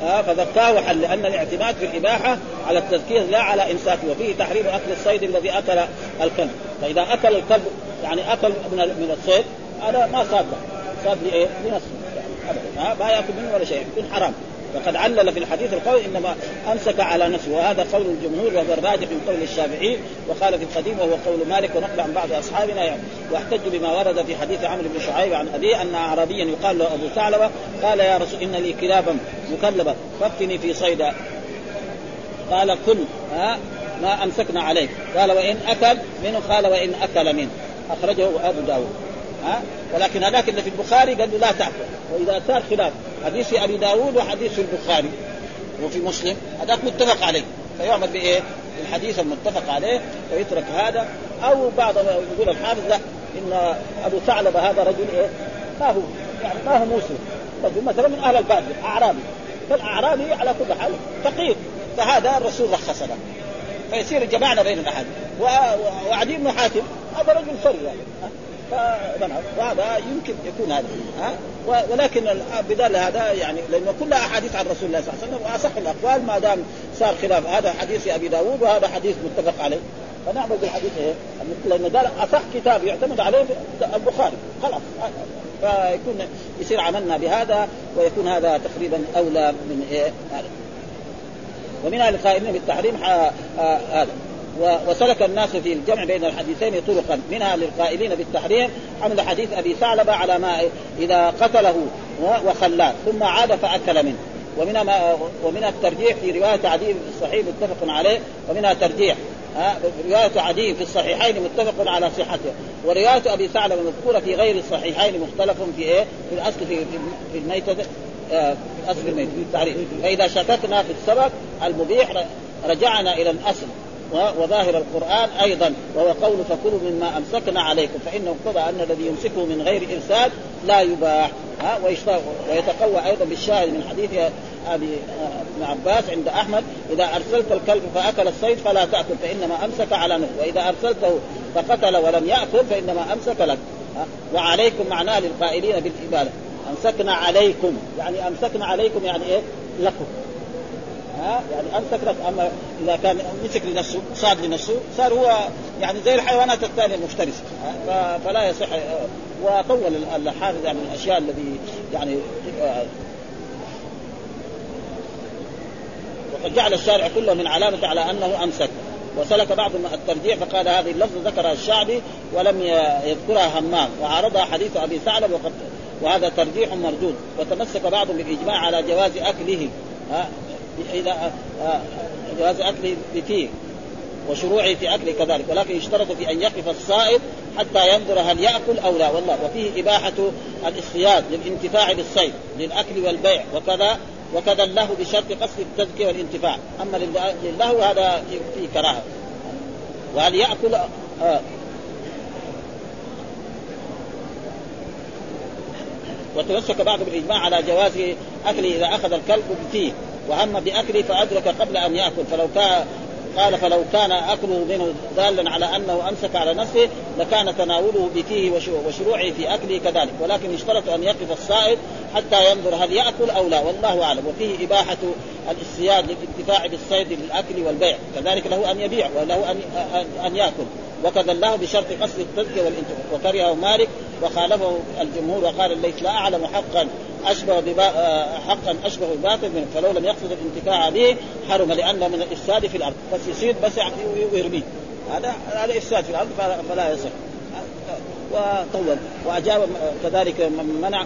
آه فذكاه حل لأن الاعتماد في الإباحة على التذكير لا على امساكه وفيه تحريم أكل الصيد الذي أكل الكلب. فإذا أكل الكلب يعني أكل من من الصيد هذا ما صاد صاد لإيه؟ لنفسه. ابدا. ما يأكل منه ولا شيء يكون حرام. وقد علل في الحديث القول إنما أمسك على نفسه وهذا قول الجمهور وهو الراجح من قول الشافعي وقال في القديم وهو قول مالك ونقل عن بعض أصحابنا يعني. واحتج بما ورد في حديث عمرو بن شعيب عن أبيه أن اعرابيا يقال له أبو ثعلبة قال يا رسول إن لي كلابا مكلبة فافتني في صيدا. قال كل ها ما أمسكنا عليك. قال وإن أكل منه قال وإن أكل منه. أخرجه أبو داود. ها؟ ولكن هذاك اللي في البخاري قال له لا تأكل. وإذا صار خلاف. حديث أبي داود وحديث البخاري وفي مسلم. هذاك متفق عليه. فيعمل بإيه؟ الحديث المتفق عليه ويترك هذا. أو بعض يقول الحافظ لا إن أبو ثعلبة هذا رجل إيه؟ ما هو يعني ما هو مسلم. رجل مثلا من أهل الباديه أعرابي. فالأعرابي على كل حال فقير فهذا الرسول رخص له فيصير جمعنا بين الأحاديث. وعدي بن حاتم هذا رجل فري يعني. وهذا يمكن يكون هذا ها؟ ولكن بدال هذا يعني لأنه كلها أحاديث عن رسول الله صلى الله عليه وسلم وأصح الأقوال ما دام صار خلاف. هذا حديث أبي داود وهذا حديث متفق عليه. فنعمل بالحديث إيه؟ لأنه قال أصح كتاب يعتمد عليه البخاري خلاص. فيكون يصير عملنا بهذا ويكون هذا تقريبا أولى من إيه؟ هذا. ومنها القائلين بالتحريم هذا. وسلك الناس في الجمع بين الحديثين طرقا منها للقائلين بالتحريم حمل حديث أبي ثعلبة على ما إذا قتله وخلاه ثم عاد فأكل منه. ومنها ما ومنها الترجيح في رواية عدي في الصحيح متفق عليه ومنها ترجيح رواية عدي في الصحيحين متفق على صحته. ورواية أبي ثعلبة مذكورة في غير الصحيحين مختلف في إيه؟ في الأصل في في الميتة آه في الأصل في الميتة في التعريف فإذا شككنا في السبب المبيح رجعنا إلى الأصل. وظاهر القرآن أيضا وهو قول فكلوا مما أمسكنا عليكم فإنه اقتضى أن الذي يمسكه من غير إرسال لا يباح. ها ويتقوى أيضا بالشاهد من حديث ابي ابن عباس عند أحمد إذا أرسلت الكلب فأكل الصيد فلا تأكل فإنما أمسك على نفسه وإذا أرسلته فقتل ولم يأكل فإنما أمسك لك. وعليكم معناه للقائلين بالاباده أمسكنا عليكم يعني أمسكنا عليكم يعني إيه؟ لكم. ها؟ يعني امسك لك أما إذا كان مسك لنفسه صاد لنفسه صار هو يعني زي الحيوانات الثانية المفترسة فلا يصح وطول الحافظ يعني الأشياء الذي يعني وقد جعل الشارع كله من علامة على أنه أمسك. وسلك بعض الترجيح فقال هذه اللفظة ذكرها الشعبي ولم يذكرها همام وعرضها حديث أبي ثعلب وقد وهذا ترجيح مردود. وتمسك بعضهم بالإجماع على جواز أكله إذا جواز أكله فيه وشروعه في أكله كذلك ولكن يشترط في أن يقف الصائد حتى ينظر هل يأكل أو لا. والله وفيه إباحة الاصطياد للانتفاع بالصيد للأكل والبيع وكذا وكذا له بشرط قصد التزكية والانتفاع. أما لله هذا فيه كراهة. وهل يأكل؟ آه. وتمسك بعض بالاجماع على جواز أكله إذا أخذ الكلب فيه. وهم باكله فأدرك قبل أن يأكل. فلو كان قال فلو كان اكله منه دالا على أنه أمسك على نفسه لكان تناوله بفيه وشروعه في اكله كذلك. ولكن اشترط أن يقف الصائد حتى ينظر هل يأكل أو لا. والله أعلم. وفيه إباحة الاصطياد للانتفاع بالصيد للأكل والبيع. كذلك له أن يبيع وله ان أن يأكل. الله بشرط قصد التزكيه والانتفاع وكرهه مالك وخالفه الجمهور وقال ليس لا أعلم حقا أشبه ببا... حقا أشبه الباطل منه فلو لم يقصد الانتفاع به حرم لأنه من الإفساد في الأرض. بس يصيد بس ويرميه هذا هذا إفساد في الأرض فلا يصح. وطول. وأجاب كذلك من منع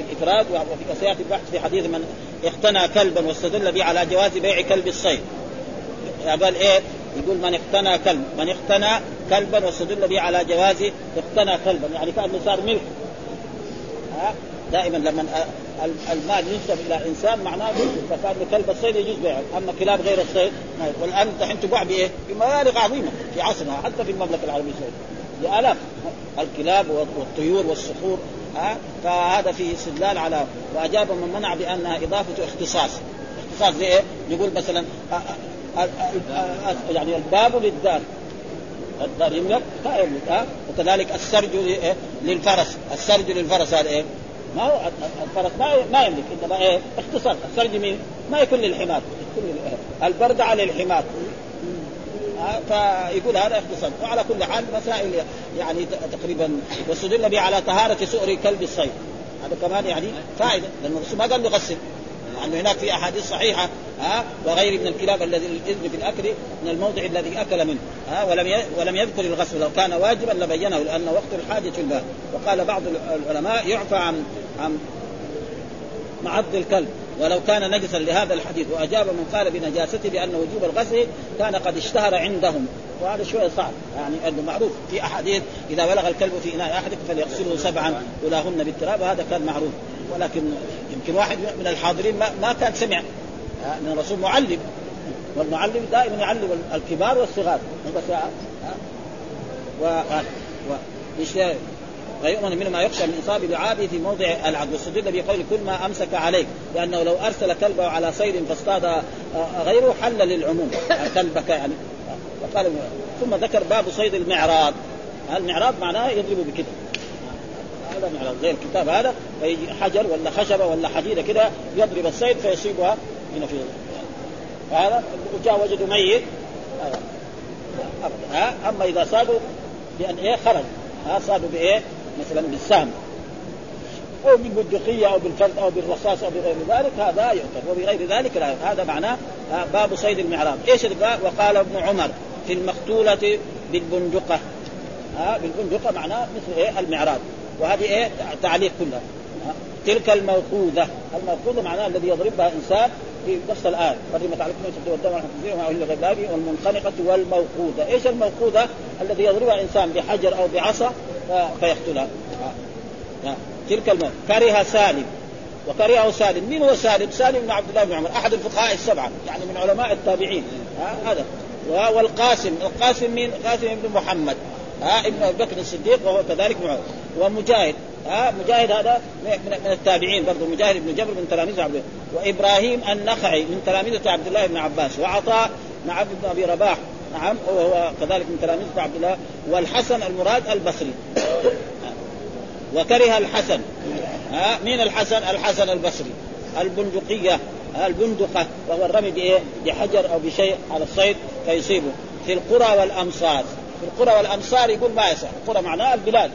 الإفراد وفي سياتي البحث في حديث من اقتنى كلبا واستدل به على جواز بيع كلب الصيد. قال إيه؟ يقول من اقتنى كلب من اقتنى كلبا واستدل به على جواز اقتنى كلبا يعني كأنه صار ملك. ها؟ دائما لما المال ينسب إلى إنسان معناه فكان كلب الصيد يجوز بيعه أما كلاب غير الصيد والان دحين تباع بإيه؟ بمبالغ عظيمة في عصرنا حتى في المملكة العربية السعودية. بآلاف. الكلاب والطيور والصخور ها؟ فهذا فيه استدلال على وأجاب من منع بأنها إضافة اختصاص. اختصاص زي إيه؟ يقول مثلا يعني الباب للدار. الدار يملك لا يملك ها؟ وكذلك السرج للفرس. السرج للفرس هذا إيه؟ ما هو الفرس ما ما يملك إنما إيه؟ اختصاص السرج مين؟ ما يكون للحمار. يكون البردعه للحمار فيقول هذا اختصاص وعلى كل حال مسائل يعني تقريبا واستدل به على طهارة سؤر كلب الصيد. هذا كمان يعني فائدة لأن الرسول ما قال له غسل لأنه هناك في أحاديث صحيحة ها؟ وغير من الكلاب الذي الاذن في الأكل من الموضع الذي أكل منه ها؟ ولم ولم يذكر الغسل لو كان واجبا لبينه لأن وقت الحاجة له وقال بعض العلماء يعفى عن عن معض الكلب. ولو كان نجسا لهذا الحديث وأجاب من قال بنجاسته بأن وجوب الغسل كان قد اشتهر عندهم. وهذا شوية صعب يعني أنه معروف في أحاديث إذا بلغ الكلب في إناء أحدكم فليغسله سبعا أولاهن بالتراب وهذا كان معروف. ولكن يمكن واحد من الحاضرين ما, ما كان سمع. إن الرسول معلم. والمعلم دائما يعلم الكبار والصغار. بس و, و... ويؤمن منه ما يخشى من إصابة لعابه في موضع العدو واستدل بقول كل ما أمسك عليك لأنه لو أرسل كلبه على صيد فاصطاد غيره حل للعموم. كلبك يعني وقال ثم ذكر باب صيد المعراض. المعراض معناه يضرب بكده. هذا معراض زي الكتاب هذا فيجي حجر ولا خشبة ولا حديده كده يضرب الصيد فيصيبها هنا في هذا. وجاء وجدوا ميت. ها أما إذا صادوا بأن إيه خرج. ها صادوا بإيه؟ مثلا بالسهم. أو بالبندقيه أو بالفرد أو بالرصاص أو بغير ذلك هذا يؤكل وبغير ذلك لا هذا معناه باب صيد المعراض. إيش الباب وقال ابن عمر في المقتولة بالبندقة. ها بالبندقة معناه مثل إيه؟ المعراض. وهذه إيه؟ تعليق كلها تلك الموقوذة. الموقوذة معناها الذي يضربها إنسان في نفس الآية. حرمت عليكم الميتة والدم والخنزير وما أهل الله والمنخنقة والموقوذة. إيش الموقوذة؟ الذي يضربها إنسان بحجر أو بعصا فيقتلها. تلك الموت كره سالم. وكرهه سالم. من هو سالم؟ سالم بن عبد الله بن عمر أحد الفقهاء السبعة يعني من علماء التابعين. هذا. والقاسم. القاسم من قاسم بن محمد. ها ابن أبي بكر الصديق وهو كذلك معه. ومجاهد ها مجاهد هذا من التابعين برضه مجاهد بن جبر من تلاميذ عبد وإبراهيم النخعي من تلاميذ عبد الله بن عباس. وعطاء مع عبد بن أبي رباح نعم وهو كذلك من تلاميذ عبد الله. والحسن المراد البصري. وكره الحسن. ها مين الحسن؟ الحسن البصري. البندقية البندقة وهو الرمي؟ بحجر أو بشيء على الصيد فيصيبه. في القرى والامصار في القرى والأمصار يقول ما يصح. القرى معناها البلاد.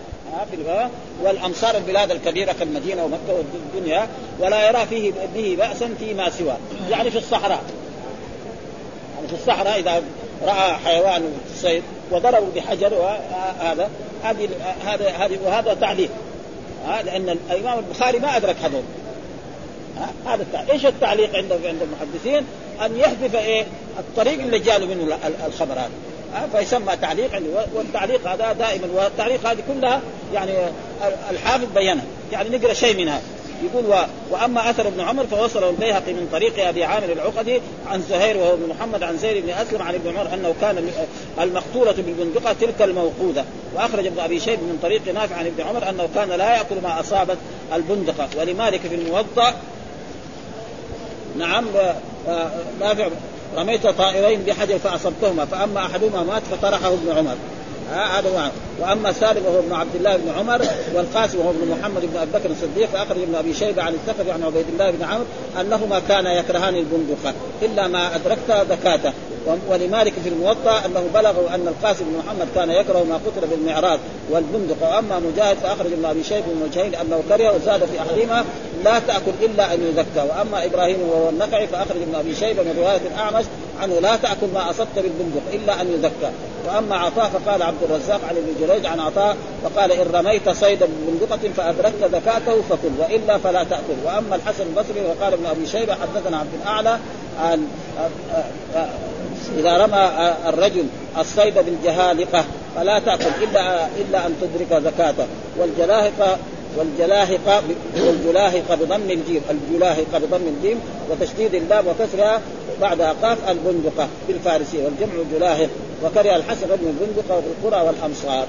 والأمصار البلاد الكبيرة كالمدينة ومكة والدنيا ولا يرى فيه به باسا فيما سوى. يعني في الصحراء. يعني في الصحراء إذا رأى حيوان صيد وضربوا بحجر هذا هذه هذا هذه وهذا تعليق. لأن الإمام البخاري ما أدرك هذول. هذا التعليق. إيش التعليق عند عند المحدثين؟ أن يحذف إيه؟ الطريق اللي جاء منه الخبر هذا. فيسمى تعليق والتعليق هذا دائما والتعليق هذه كلها يعني الحافظ بينها يعني نقرأ شيء منها. يقول و... وأما أثر ابن عمر فوصله البيهقي من طريق أبي عامر العقدي عن زهير وهو ابن محمد عن زيد بن أسلم عن ابن عمر أنه كان المقتولة بالبندقة تلك الموقوده وأخرج ابن أبي شيب من طريق نافع عن ابن عمر أنه كان لا يأكل ما أصابت البندقة. ولمالك في الموضع نعم نافع رميت طائرين بحجر فأصبتهما فأما أحدهما مات فطرحه ابن عمر. هذا آه وأما سالم وهو ابن عبد الله بن عمر والقاسم وهو ابن محمد بن أبي بكر الصديق فاخرج ابن أبي شيبة عن الثقفي عن عبيد الله بن عمرو أنهما كانا يكرهان البندقة إلا ما ادركت زكاته. ولمالك في الموطأ أنه بلغه أن القاسم بن محمد كان يكره ما قتل بالمعراض والبندق. وأما مجاهد فأخرج ابن ابي شيبه من وجهين انه كره وزاد في أحدهما لا تأكل إلا أن يزكى وأما إبراهيم وهو النقعي فأخرج ابن ابي شيبه من رواية الأعمش عنه لا تأكل ما أصبت بالبندق إلا أن يزكى وأما عطاء فقال عبد الرزاق عن ابن جريج عن عطاء فقال إن رميت صيدا ببندقة فأدركت زكاته فكل وإلا فلا تأكل. وأما الحسن البصري وقال ابن أبي شيبة حدثنا عبد الأعلى عن إذا رمى الرجل الصيد بالجهالقة فلا تأكل الا إلا أن تدرك زكاته. والجلاهقه والجلاهقة والجلاهقة بضم الجيم. الجلاهقة بضم الجيم وتشديد اللام وكسرها بعدها قاف البندقة بالفارسية. والجمع جلاهق وكره الحسن بن البندقة في القرى والأمصار.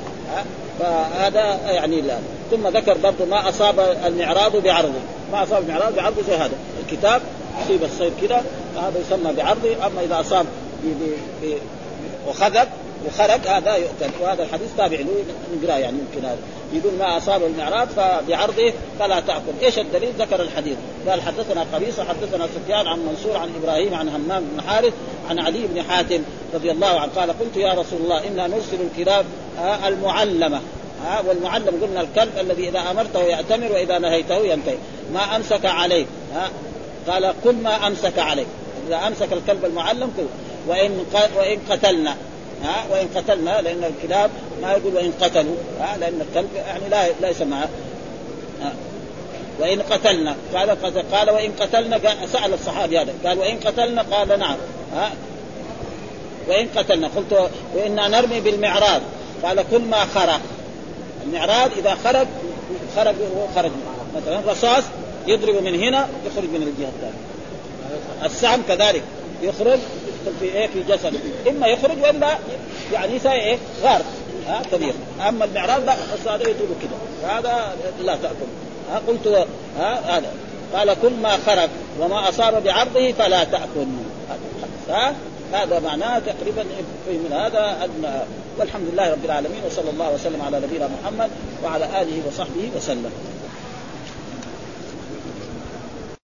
فهذا يعني لا. ثم ذكر برضه ما أصاب المعراض بعرضه ما أصاب المعراض بعرضه زي هذا الكتاب يصيب الصيد كذا هذا يسمى بعرضه أما إذا أصاب وخذب وخرج هذا يؤكل وهذا الحديث تابع له نقراه يعني يمكن هذا. يقول ما أصاب المعراض فبعرضه فلا تأكل، إيش الدليل؟ ذكر الحديث، قال حدثنا قبيصه حدثنا سفيان عن منصور عن إبراهيم عن همام بن حارث عن علي بن حاتم رضي الله عنه. قال قلت يا رسول الله إنا نرسل الكلاب المعلمة. ها والمعلم قلنا الكلب الذي إذا أمرته يأتمر وإذا نهيته ينتهي. ما أمسك عليه. ها قال كل ما أمسك عليه. إذا أمسك الكلب المعلم كل وإن وإن قتلنا. ها؟ وإن قتلنا لأن الكلاب ما يقول وإن قتلوا. ها؟ لأن الكلب يعني لا لا يسمى وإن قتلنا. قال قال وإن قتلنا سأل الصحابي هذا. قال وإن قتلنا قال نعم. ها؟ وإن قتلنا. قلت وإنا نرمي بالمعراض. قال كل ما خرق المعراض إذا خرج خرج خرج. مثلا رصاص يضرب من هنا يخرج من الجهة الثانية. السهم كذلك. يخرج يدخل في إيه؟ في جسده إما يخرج والا يعني يساوي إيه؟ غار. ها؟ كبير أما المعراض لا هذا يطول كده. هذا لا تأكل. ها؟ قلت ها؟ هذا. قال كل ما خرج وما أصاب بعرضه فلا تأكل. ها؟ هذا معناه تقريبا من هذا أدنى. والحمد لله رب العالمين وصلى الله وسلم على نبينا محمد وعلى آله وصحبه وسلم.